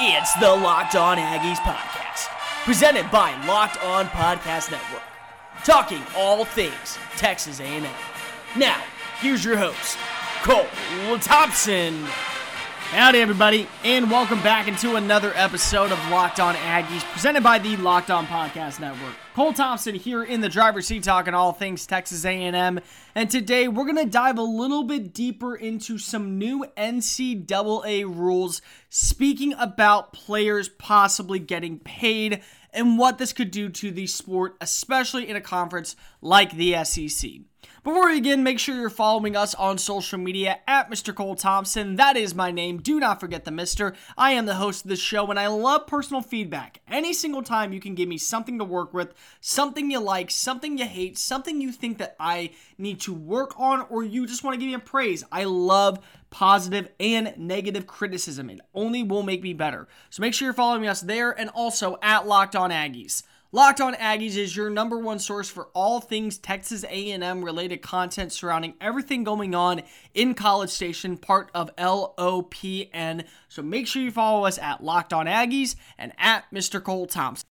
It's the Locked On Aggies podcast, presented by Locked On Podcast Network, talking all things Texas A&M. Now, here's your host, Cole Thompson. Howdy, everybody, and welcome back into another episode of Locked On Aggies, presented by the Locked On Podcast Network. Cole Thompson here in the driver's seat, talking all things Texas A&M, and today we're gonna dive a little bit deeper into some new NCAA rules, speaking about players possibly getting paid and what this could do to the sport, especially in a conference like the SEC. Before we begin, make sure you're following us on social media at Mr. Cole Thompson. That is my name. Do not forget the Mister. I am the host of this show, and I love personal feedback. Any single time you can give me something to work with, something you like, something you hate, something you think that I need to work on, or you just want to give me a praise. I love positive and negative criticism. It only will make me better. So make sure you're following us there and also at Locked On Aggies. Locked On Aggies is your number one source for all things Texas A&M related content surrounding everything going on in College Station, part of LOPN. So make sure you follow us at Locked On Aggies and at Mr. Cole Thompson.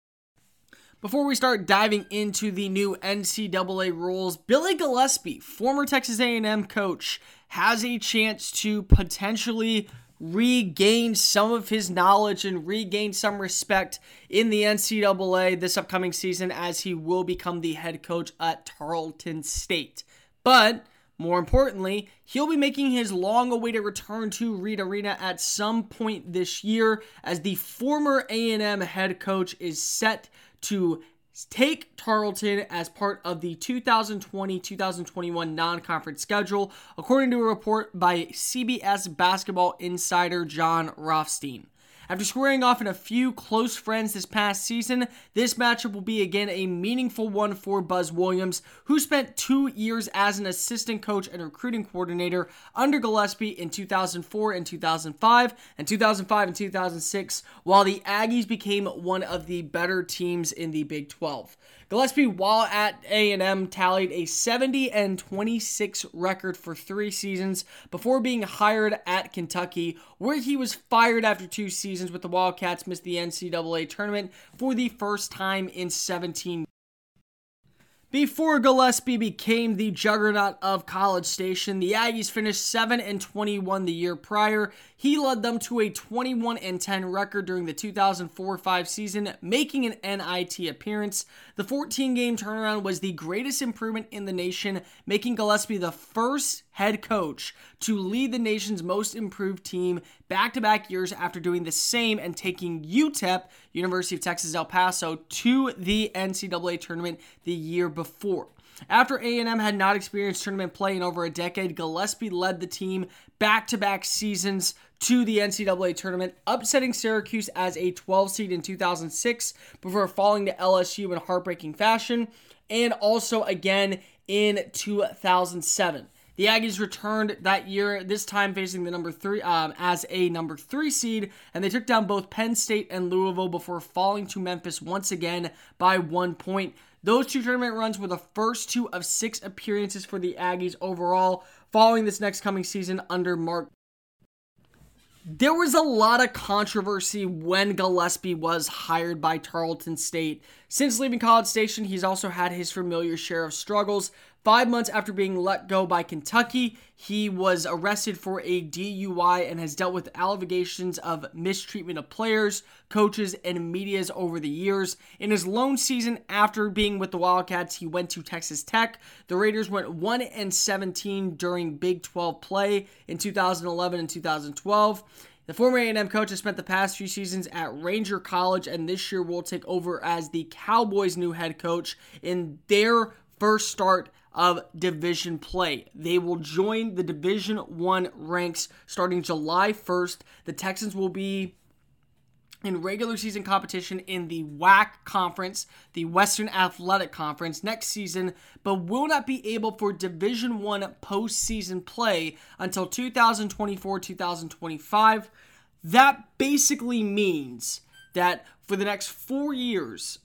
Before we start diving into the new NCAA rules, Billy Gillispie, former Texas A&M coach, has a chance to potentially regain some of his knowledge and regain some respect in the NCAA this upcoming season as he will become the head coach at Tarleton State. But more importantly, he'll be making his long awaited return to Reed Arena at some point this year as the former A&M head coach is set to take Tarleton as part of the 2020 2021 non conference schedule, according to a report by CBS basketball insider Jon Rothstein. After squaring off in a few close friends this past season, this matchup will be again a meaningful one for Buzz Williams, who spent two years as an assistant coach and recruiting coordinator under Gillispie in 2004 and 2005, and 2005 and 2006, while the Aggies became one of the better teams in the Big 12. Gillispie, while at A&M, tallied a 70 and 26 record for three seasons before being hired at Kentucky, where he was fired after two seasons with the Wildcats missed the NCAA tournament for the first time in 17 before Gillispie became the juggernaut of College Station, the Aggies finished 7 and 21 the year prior. He led them to a 21 and 10 record during the 2004-5 season, making an NIT appearance. The 14-game turnaround was the greatest improvement in the nation, making Gillispie the first head coach to lead the nation's most improved team back to back years after doing the same and taking UTEP, University of Texas El Paso, to the NCAA tournament the year before. After A&M had not experienced tournament play in over a decade, Gillispie led the team back-to-back seasons to the NCAA tournament, upsetting Syracuse as a 12 seed in 2006 before falling to LSU in heartbreaking fashion, and also again in 2007. The Aggies returned that year, this time facing the number three um, as a number three seed, and they took down both Penn State and Louisville before falling to Memphis once again by one point. Those two tournament runs were the first two of six appearances for the Aggies overall, following this next coming season under Mark there was a lot of controversy when Gillispie was hired by Tarleton State. Since leaving College Station, he's also had his familiar share of struggles. Five months after being let go by Kentucky, he was arrested for a DUI and has dealt with allegations of mistreatment of players, coaches, and medias over the years. In his lone season after being with the Wildcats, he went to Texas Tech. The Raiders went 1 and 17 during Big 12 play in 2011 and 2012. The former A&M coach has spent the past few seasons at Ranger College and this year will take over as the Cowboys' new head coach in their first start of division play. They will join the Division 1 ranks starting July 1st. The Texans will be in regular season competition in the WAC conference, the Western Athletic Conference next season, but will not be able for Division 1 postseason play until 2024-2025. That basically means that for the next 4 years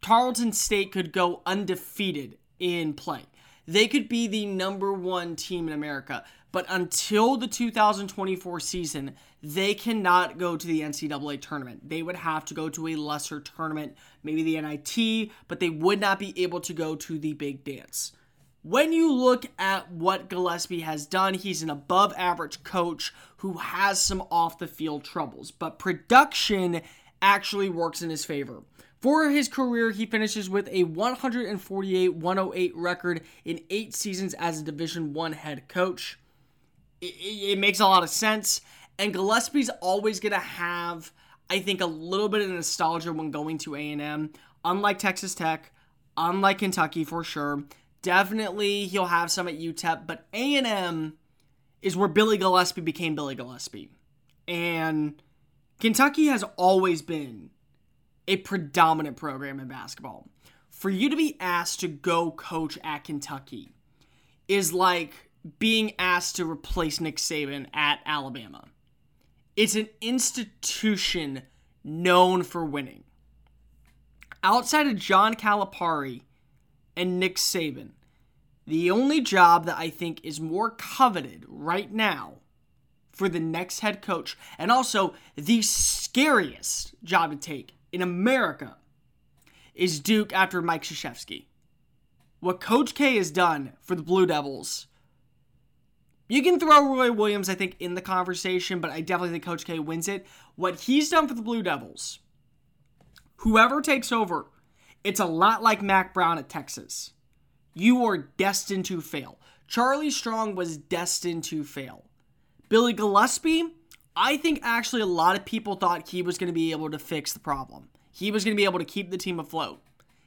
Tarleton State could go undefeated in play. They could be the number one team in America. But until the 2024 season, they cannot go to the NCAA tournament. They would have to go to a lesser tournament, maybe the NIT, but they would not be able to go to the big dance. When you look at what Gillispie has done, he's an above average coach who has some off the field troubles, but production actually works in his favor. For his career, he finishes with a 148-108 record in 8 seasons as a Division 1 head coach. It, it, it makes a lot of sense, and Gillispie's always going to have I think a little bit of nostalgia when going to A&M, unlike Texas Tech, unlike Kentucky for sure. Definitely he'll have some at UTEP, but A&M is where Billy Gillispie became Billy Gillispie. And Kentucky has always been a predominant program in basketball. For you to be asked to go coach at Kentucky is like being asked to replace Nick Saban at Alabama. It's an institution known for winning. Outside of John Calipari and Nick Saban, the only job that I think is more coveted right now for the next head coach, and also the scariest job to take in America is Duke after Mike Krzyzewski. What Coach K has done for the Blue Devils. You can throw Roy Williams, I think, in the conversation, but I definitely think Coach K wins it. What he's done for the Blue Devils, whoever takes over, it's a lot like Mack Brown at Texas. You are destined to fail. Charlie Strong was destined to fail. Billy Gillispie, I think actually a lot of people thought he was going to be able to fix the problem. He was going to be able to keep the team afloat.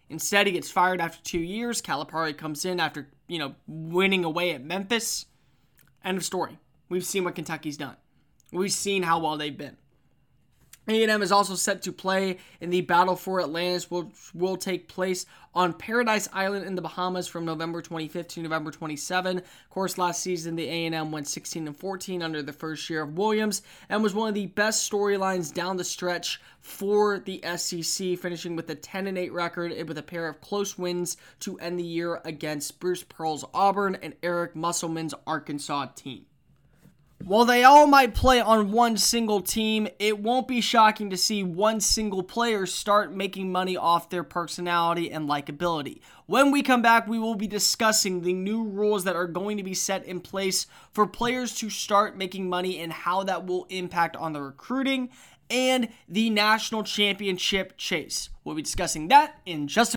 Instead, he gets fired after two years. Calipari comes in after, you know, winning away at Memphis. End of story. We've seen what Kentucky's done. We've seen how well they've been. A&M is also set to play in the Battle for Atlantis, which will take place on Paradise Island in the Bahamas from November 25th to November 27. Of course, last season the A&M went 16 and 14 under the first year of Williams and was one of the best storylines down the stretch for the SEC, finishing with a 10 and 8 record with a pair of close wins to end the year against Bruce Pearl's Auburn and Eric Musselman's Arkansas team. While they all might play on one single team, it won't be shocking to see one single player start making money off their personality and likability. When we come back, we will be discussing the new rules that are going to be set in place for players to start making money and how that will impact on the recruiting and the national championship chase. We'll be discussing that in just a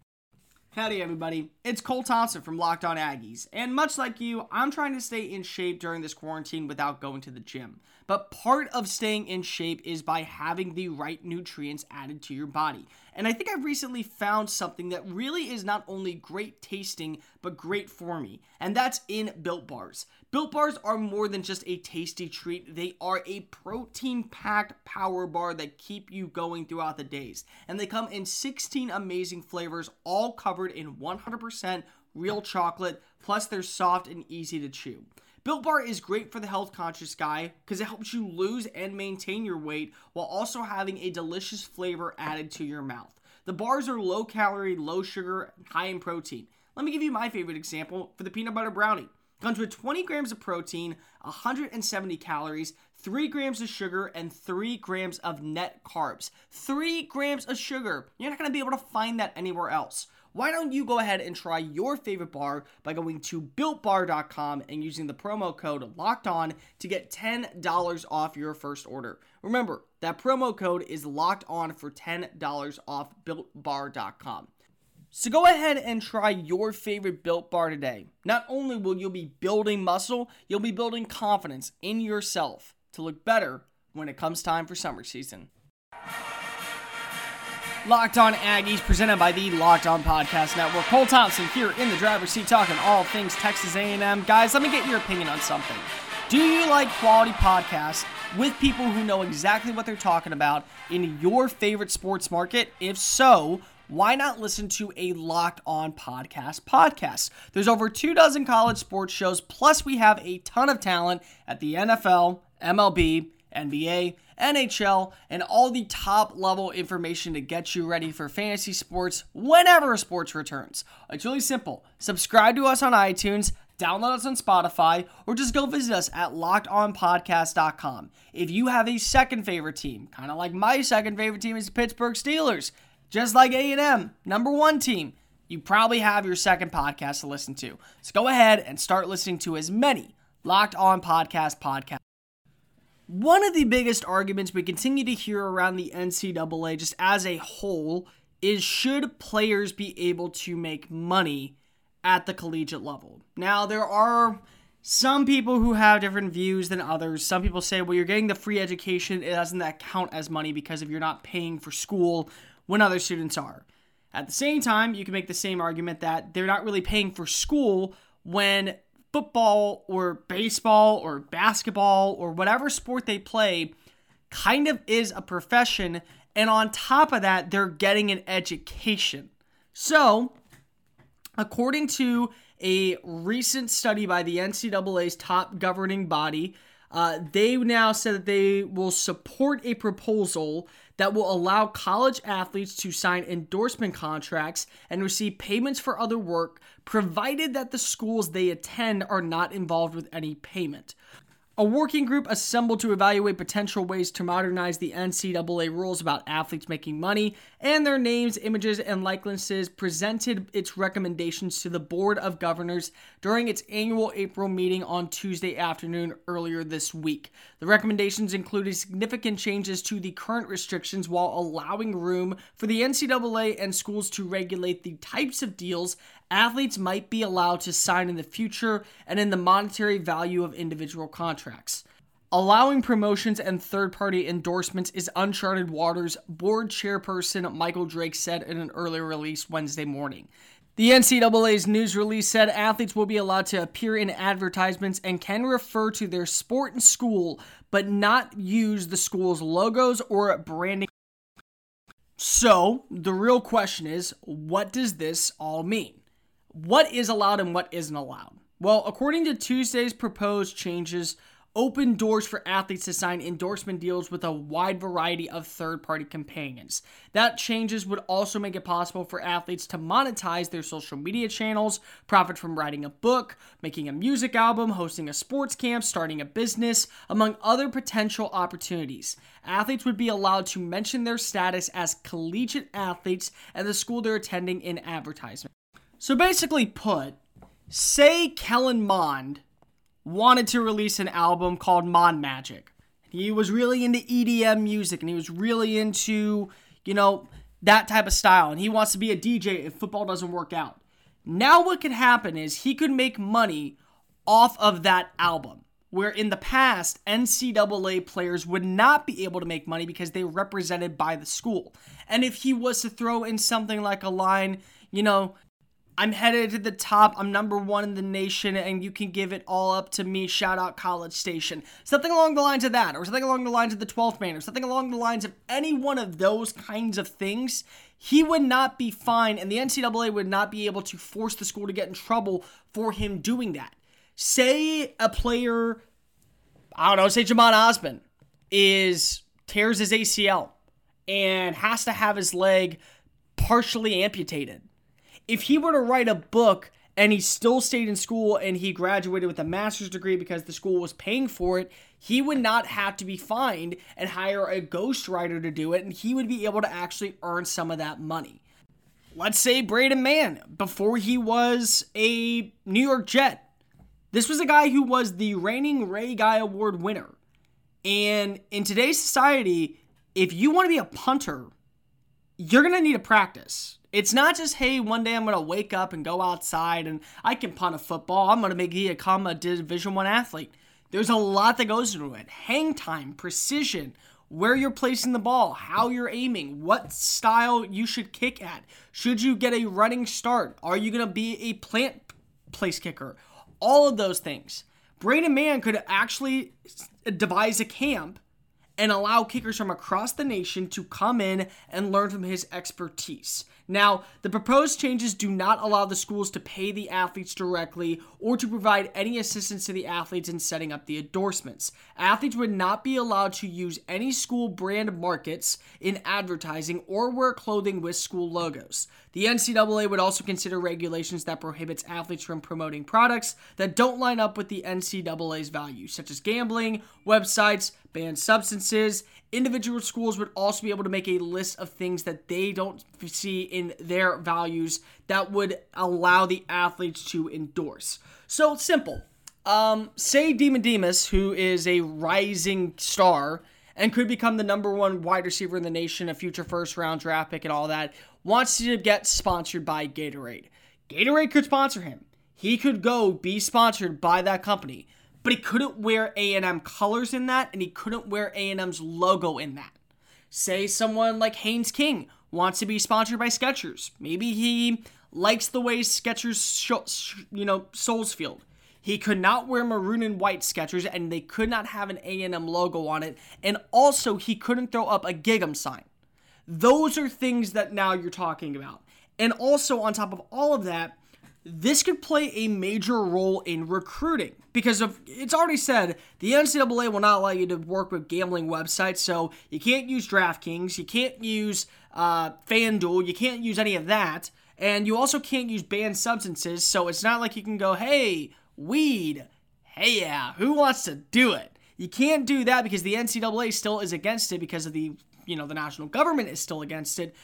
Howdy, everybody. It's Cole Thompson from Locked On Aggies. And much like you, I'm trying to stay in shape during this quarantine without going to the gym. But part of staying in shape is by having the right nutrients added to your body. And I think I've recently found something that really is not only great tasting, but great for me. And that's in Built Bars. Built Bars are more than just a tasty treat, they are a protein packed power bar that keep you going throughout the days. And they come in 16 amazing flavors, all covered in 100% real chocolate, plus they're soft and easy to chew. Built Bar is great for the health conscious guy because it helps you lose and maintain your weight while also having a delicious flavor added to your mouth. The bars are low calorie, low sugar, high in protein. Let me give you my favorite example for the peanut butter brownie. Comes with 20 grams of protein, 170 calories, 3 grams of sugar, and 3 grams of net carbs. 3 grams of sugar. You're not to be able to find that anywhere else. Why don't you go ahead and try your favorite bar by going to builtbar.com and using the promo code locked on to get $10 off your first order. Remember, that promo code is locked on for $10 off builtbar.com. So go ahead and try your favorite built bar today. Not only will you be building muscle, you'll be building confidence in yourself to look better when it comes time for summer season. Locked On Aggies, presented by the Locked On Podcast Network. Cole Thompson here in the driver's seat, talking all things Texas A&M. Guys, let me get your opinion on something. Do you like quality podcasts with people who know exactly what they're talking about in your favorite sports market? If so, why not listen to a Locked On Podcast podcast? There's over two dozen college sports shows, plus we have a ton of talent at the NFL, MLB, NBA, NHL, and all the top level information to get you ready for fantasy sports whenever sports returns. It's really simple. Subscribe to us on iTunes download us on Spotify, or just go visit us at lockedonpodcast.com. If you have a second favorite team, kind of like my second favorite team is the Pittsburgh Steelers, just like A&M, number one team, you probably have your second podcast to listen to. So go ahead and start listening to as many Locked On Podcast podcasts. One of the biggest arguments we continue to hear around the NCAA, just as a whole, is should players be able to make money at the collegiate level? Now, there are some people who have different views than others. Some people say, well, you're getting the free education, it doesn't that count as money because if you're not paying for school when other students are. At the same time, you can make the same argument that they're not really paying for school when football or baseball or basketball or whatever sport they play kind of is a profession. And on top of that, they're getting an education. So, according to a recent study by the NCAA's top governing body, uh, they now said that they will support a proposal that will allow college athletes to sign endorsement contracts and receive payments for other work, provided that the schools they attend are not involved with any payment. A working group assembled to evaluate potential ways to modernize the NCAA rules about athletes making money and their names, images, and likenesses presented its recommendations to the Board of Governors during its annual April meeting on Tuesday afternoon earlier this week. The recommendations included significant changes to the current restrictions while allowing room for the NCAA and schools to regulate the types of deals athletes might be allowed to sign in the future and in the monetary value of individual contracts. Allowing promotions and third party endorsements is uncharted waters, board chairperson Michael Drake said in an earlier release Wednesday morning. The NCAA's news release said athletes will be allowed to appear in advertisements and can refer to their sport and school, but not use the school's logos or branding. So, the real question is what does this all mean? What is allowed and what isn't allowed. Well, according to Tuesday's proposed changes, open doors for athletes to sign endorsement deals with a wide variety of third party companions. That changes would also make it possible for athletes to monetize their social media channels, profit from writing a book, making a music album, hosting a sports camp, starting a business, among other potential opportunities. Athletes would be allowed to mention their status as collegiate athletes and the school they're attending in advertisement. So basically put, say Kellen Mond wanted to release an album called Mond Magic. He was really into EDM music and he was really into, you know, that type of style. And he wants to be a DJ if football doesn't work out. Now, what could happen is he could make money off of that album. Where in the past, NCAA players would not be able to make money because they were represented by the school. And if he was to throw in something like a line, you know, I'm headed to the top. I'm number one in the nation, and you can give it all up to me. Shout out College Station. Something along the lines of that, or something along the lines of the 12th man, or something along the lines of any one of those kinds of things. He would not be fine, and the NCAA would not be able to force the school to get in trouble for him doing that. Say a player, I don't know, say Jhamon Ausbon is tears his ACL and has to have his leg partially amputated if he were to write a book and he still stayed in school and he graduated with a master's degree because the school was paying for it, he would not have to be fined and hire a ghostwriter to do it, and he would be able to actually earn some of that money. Let's say Braden Mann, before he was a New York Jet, this was a guy who was the reigning Ray Guy Award winner. And in today's society, if you want to be a punter, you're going to need to practice. It's not just, hey, one day I'm to wake up and go outside and I can punt a football. I'm to make become a Division One athlete. There's a lot that goes into it. Hang time, precision, where you're placing the ball, how you're aiming, what style you should kick at. Should you get a running start? Are you to be a plant place kicker? All of those things. Braden Mann could actually devise a camp and allow kickers from across the nation to come in and learn from his expertise. Now, the proposed changes do not allow the schools to pay the athletes directly or to provide any assistance to the athletes in setting up the endorsements. Athletes would not be allowed to use any school brand markets in advertising or wear clothing with school logos. The NCAA would also consider regulations that prohibits athletes from promoting products that don't line up with the NCAA's values, such as gambling, websites, banned substances, individual schools would also be able to make a list of things that they don't see in their values that would allow the athletes to endorse. So simple. Um, say Demond Demas, who is a rising star and could become the number one wide receiver in the nation, a future first round draft pick, and all that, wants to get sponsored by Gatorade. Gatorade could sponsor him. He could go be sponsored by that company but he couldn't wear A&M colors in that and he couldn't wear A&M's logo in that. Say someone like Haynes King wants to be sponsored by Skechers. Maybe he likes the way Skechers, you know, soles feel. He could not wear maroon and white Skechers, and they could not have an A&M logo on it. And also, he couldn't throw up a Gig'em sign. Those are things that now you're talking about. And also, on top of all of that, this could play a major role in recruiting because of it's already said the NCAA will not allow you to work with gambling websites, so you can't use DraftKings, you can't use uh, FanDuel, you can't use any of that, and you also can't use banned substances. So it's not like you can go, "Hey, weed, hey yeah, who wants to do it?" You can't do that because the NCAA still is against it because of the you know the national government is still against it,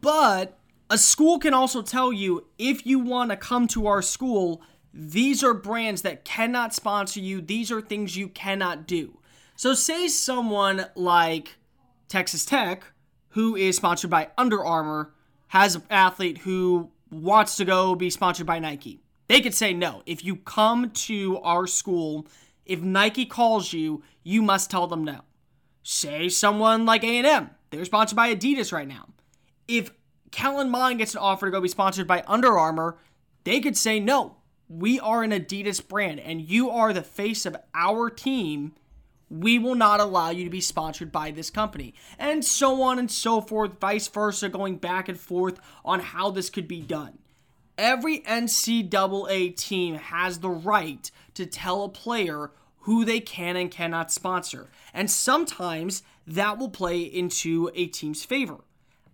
but a school can also tell you if you want to come to our school, these are brands that cannot sponsor you, these are things you cannot do. So, say someone like Texas Tech, who is sponsored by Under Armour, has an athlete who wants to go be sponsored by Nike. They could say no. If you come to our school, if Nike calls you, you must tell them no. Say someone like A&M, they're sponsored by Adidas right now. If Kellen Mond gets an offer to go be sponsored by Under Armour, they could say, no, we are an Adidas brand and you are the face of our team. We will not allow you to be sponsored by this company. And so on and so forth, vice versa, going back and forth on how this could be done. Every NCAA team has the right to tell a player who they can and cannot sponsor. And sometimes that will play into a team's favor.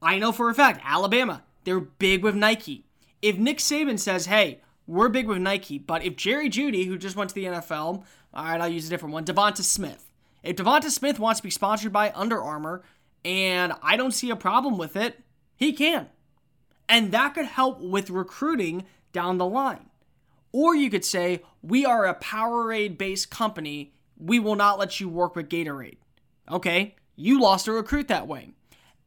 I know for a fact, Alabama, they're big with Nike. If Nick Saban says, hey, we're big with Nike, but if Jerry Jeudy, who just went to the NFL, all right, I'll use a different one, Devonta Smith. If Devonta Smith wants to be sponsored by Under Armour, and I don't see a problem with it, he can. And that could help with recruiting down the line. Or you could say, we are a Powerade based company. We will not let you work with Gatorade. Okay, you lost a recruit that way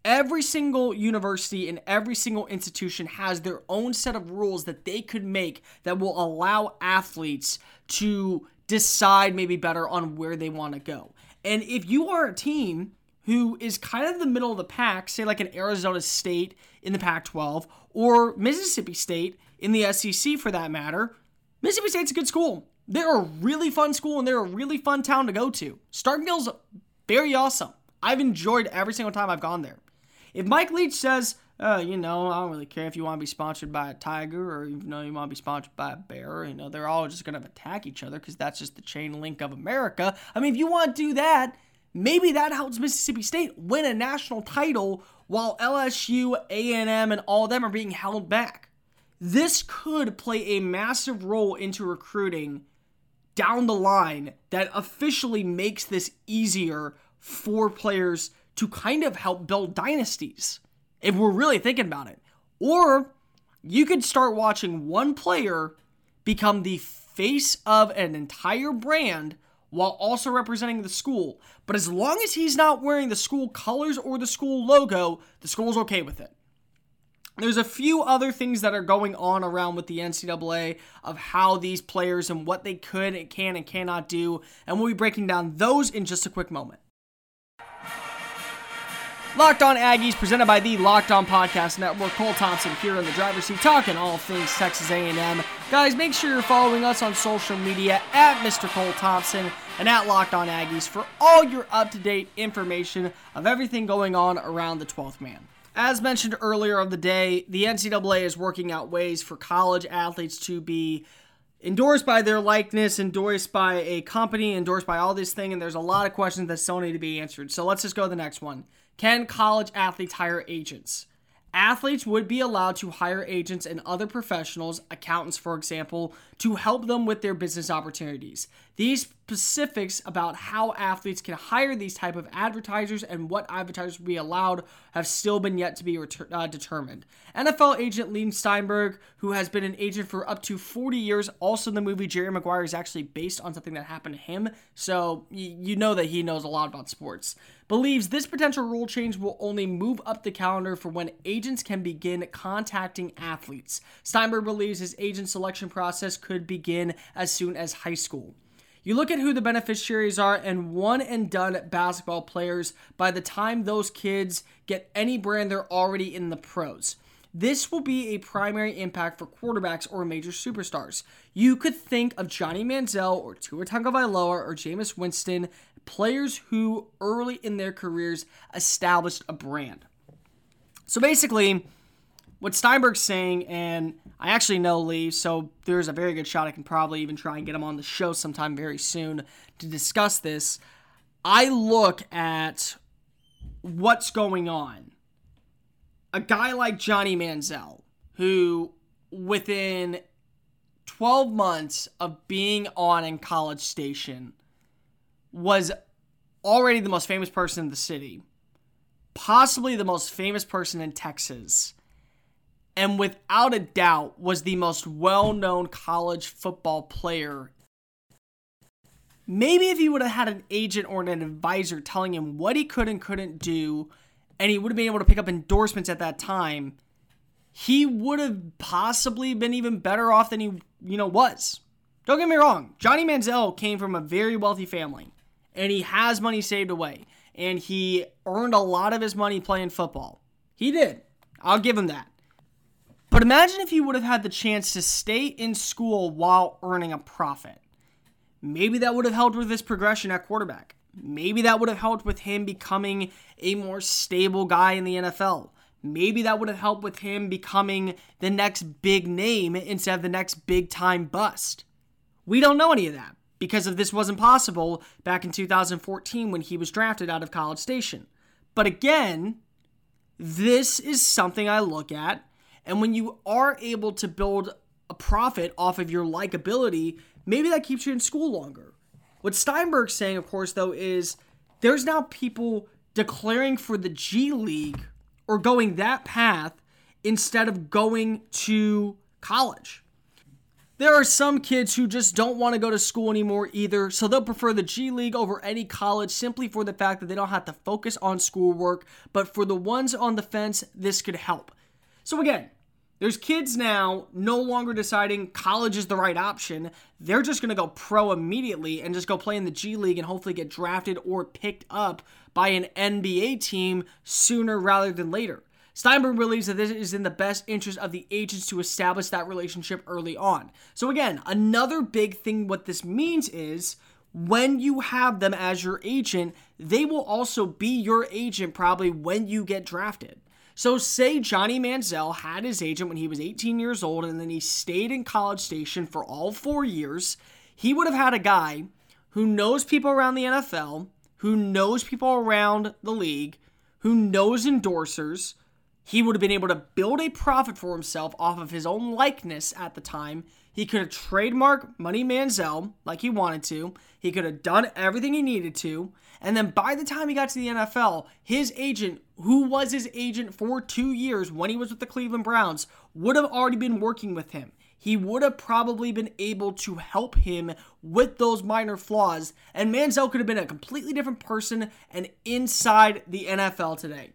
every single university and every single institution has their own set of rules that they could make that will allow athletes to decide maybe better on where they want to go. And if you are a team who is kind of the middle of the pack, say like an Arizona State in the Pac 12 or Mississippi State in the SEC for that matter, Mississippi State's a good school. They're a really fun school and they're a really fun town to go to. Starkville's very awesome. I've enjoyed every single time I've gone there. If Mike Leach says, uh, you know, I don't really care if you want to be sponsored by a tiger or you know you want to be sponsored by a bear. You know, they're all just going to attack each other because that's just the chain link of America. I mean, if you want to do that, maybe that helps Mississippi State win a national title while LSU, A&M, and all of them are being held back. This could play a massive role into recruiting down the line that officially makes this easier for players to kind of help build dynasties if we're really thinking about it. Or you could start watching one player become the face of an entire brand while also representing the school. But as long as he's not wearing the school colors or the school logo, the school's okay with it. There's a few other things that are going on around with the NCAA of how these players and what they could, and can, and cannot do, and we'll be breaking down those in just a quick moment. Locked On Aggies, presented by the Locked On Podcast Network. Cole Thompson here in the driver's seat, talking all things Texas A&M. Guys, make sure you're following us on social media at Mr. Cole Thompson and at Locked On Aggies for all your up to date information of everything going on around the 12th man. As mentioned earlier of the day, the NCAA is working out ways for college athletes to be endorsed by their likeness, endorsed by a company, endorsed by all this thing, and there's a lot of questions that still need to be answered. So let's just go to the next one. Can college athletes hire agents? Athletes would be allowed to hire agents and other professionals, accountants for example, to help them with their business opportunities. These specifics about how athletes can hire these type of advertisers and what advertisers will be allowed have still been yet to be uh, determined. NFL agent Leigh Steinberg, who has been an agent for up to 40 years, also in the movie Jerry Maguire is actually based on something that happened to him, so y- you know that he knows a lot about sports believes this potential rule change will only move up the calendar for when agents can begin contacting athletes. Steinberg believes his agent selection process could begin as soon as high school. You look at who the beneficiaries are, and one and done basketball players, by the time those kids get any brand, they're already in the pros. This will be a primary impact for quarterbacks or major superstars. You could think of Johnny Manziel or Tua Tagovailoa or Jameis Winston players who early in their careers established a brand. So basically, what Steinberg's saying, and I actually know Leigh, so there's a very good shot I can probably even try and get him on the show sometime very soon to discuss this. I look at what's going on. A guy like Johnny Manziel, who within 12 months of being on in College Station was already the most famous person in the city, possibly the most famous person in Texas, and without a doubt was the most well known college football player. Maybe if he would have had an agent or an advisor telling him what he could and couldn't do, and he would have been able to pick up endorsements at that time, he would have possibly been even better off than he, you know, was. Don't get me wrong, Johnny Manziel came from a very wealthy family and he has money saved away. And he earned a lot of his money playing football. He did. I'll give him that. But imagine if he would have had the chance to stay in school while earning a profit. Maybe that would have helped with his progression at quarterback. Maybe that would have helped with him becoming a more stable guy in the NFL. Maybe that would have helped with him becoming the next big name instead of the next big time bust. We don't know any of that because of this wasn't possible back in 2014 when he was drafted out of College Station. But again, this is something I look at, and when you are able to build a profit off of your likability, maybe that keeps you in school longer. What Steinberg's saying, of course, though, is there's now people declaring for the G League or going that path instead of going to college. There are some kids who just don't want to go to school anymore either, so they'll prefer the G League over any college simply for the fact that they don't have to focus on schoolwork. But for the ones on the fence, this could help. So, again, there's kids now no longer deciding college is the right option. They're just going to go pro immediately and just go play in the G League and hopefully get drafted or picked up by an NBA team sooner rather than later. Steinberg believes that this is in the best interest of the agents to establish that relationship early on. So, again, another big thing what this means is when you have them as your agent, they will also be your agent probably when you get drafted. So, say Johnny Manziel had his agent when he was 18 years old and then he stayed in College Station for all four years. He would have had a guy who knows people around the NFL, who knows people around the league, who knows endorsers, he would have been able to build a profit for himself off of his own likeness at the time. He could have trademarked Money Manziel like he wanted to. He could have done everything he needed to. And then by the time he got to the NFL, his agent, who was his agent for two years when he was with the Cleveland Browns, would have already been working with him. He would have probably been able to help him with those minor flaws, and Manziel could have been a completely different person and inside the NFL today.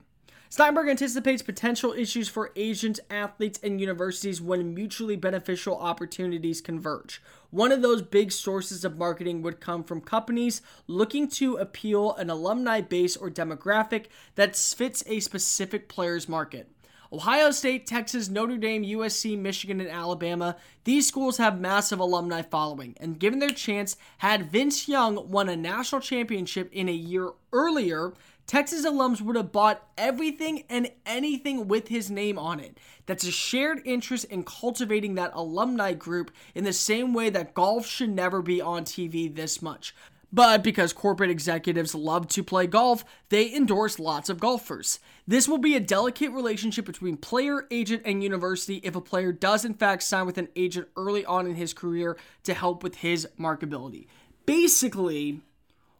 Steinberg anticipates potential issues for agents, athletes, and universities when mutually beneficial opportunities converge. One of those big sources of marketing would come from companies looking to appeal an alumni base or demographic that fits a specific player's market. Ohio State, Texas, Notre Dame, USC, Michigan, and Alabama, these schools have massive alumni following, and given their chance, had Vince Young won a national championship in a year earlier, Texas alums would have bought everything and anything with his name on it. That's a shared interest in cultivating that alumni group in the same way that golf should never be on TV this much. But because corporate executives love to play golf, they endorse lots of golfers. This will be a delicate relationship between player, agent, and university if a player does, in fact, sign with an agent early on in his career to help with his marketability. Basically,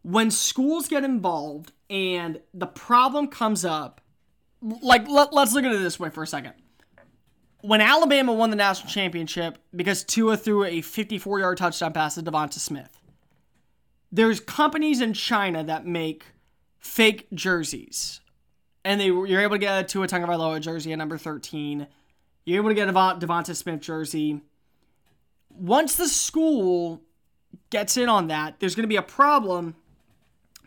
when schools get involved and the problem comes up, like let, us look at it this way for a second. When Alabama won the national championship because Tua threw a 54 yard touchdown pass to Devonta Smith, there's companies in China that make fake jerseys. And they you're able to get a Tua Tagovailoa jersey at number 13. You're able to get a Devonta Smith jersey. Once the school gets in on that, there's going to be a problem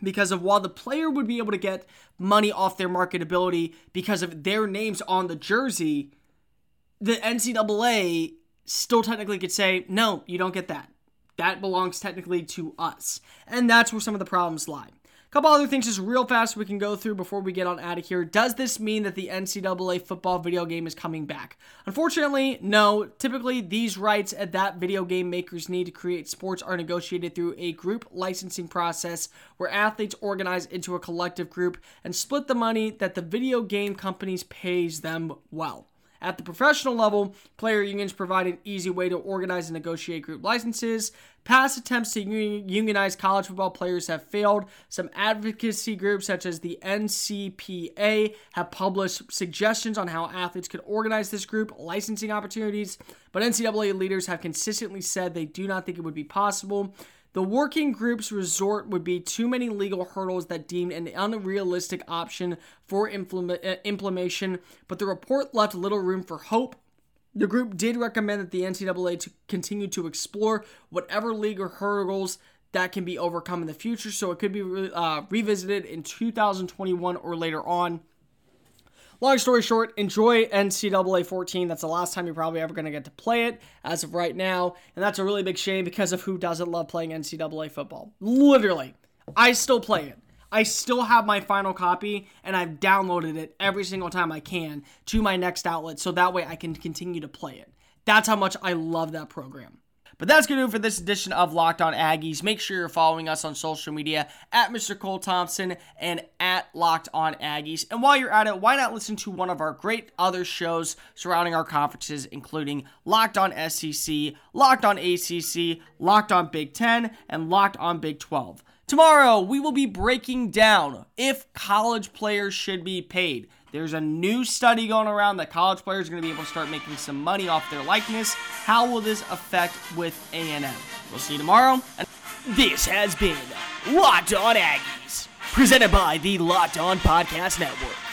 because of while the player would be able to get money off their marketability because of their names on the jersey, the NCAA still technically could say, no, you don't get that. That belongs technically to us. And that's where some of the problems lie couple other things just real fast we can go through before we get on out of here. Does this mean that the NCAA football video game is coming back? Unfortunately, no. Typically, these rights at that video game makers need to create sports are negotiated through a group licensing process where athletes organize into a collective group and split the money that the video game companies pays them well. At the professional level, player unions provide an easy way to organize and negotiate group licenses. Past attempts to unionize college football players have failed. Some advocacy groups, such as the NCPA, have published suggestions on how athletes could organize this group licensing opportunities, but NCAA leaders have consistently said they do not think it would be possible. The working group's resort would be too many legal hurdles that deemed an unrealistic option for uh, implementation, but the report left little room for hope. The group did recommend that the NCAA to continue to explore whatever legal hurdles that can be overcome in the future, so it could be uh, revisited in 2021 or later on. Long story short, enjoy NCAA 14. That's the last time you're probably ever going to get to play it as of right now. And that's a really big shame because of who doesn't love playing NCAA football. Literally, I still play it. I still have my final copy and I've downloaded it every single time I can to my next outlet so that way I can continue to play it. That's how much I love that program. But that's going to do it for this edition of Locked On Aggies. Make sure you're following us on social media at Mr. Cole Thompson and at Locked On Aggies. And while you're at it, why not listen to one of our great other shows surrounding our conferences, including Locked On SEC, Locked On ACC, Locked On Big Ten, and Locked On Big 12. Tomorrow, we will be breaking down if college players should be paid. There's a new study going around that college players are going to be able to start making some money off their likeness. How will this affect with A&M? We'll see you tomorrow. And this has been Locked On Aggies, presented by the Locked On Podcast Network.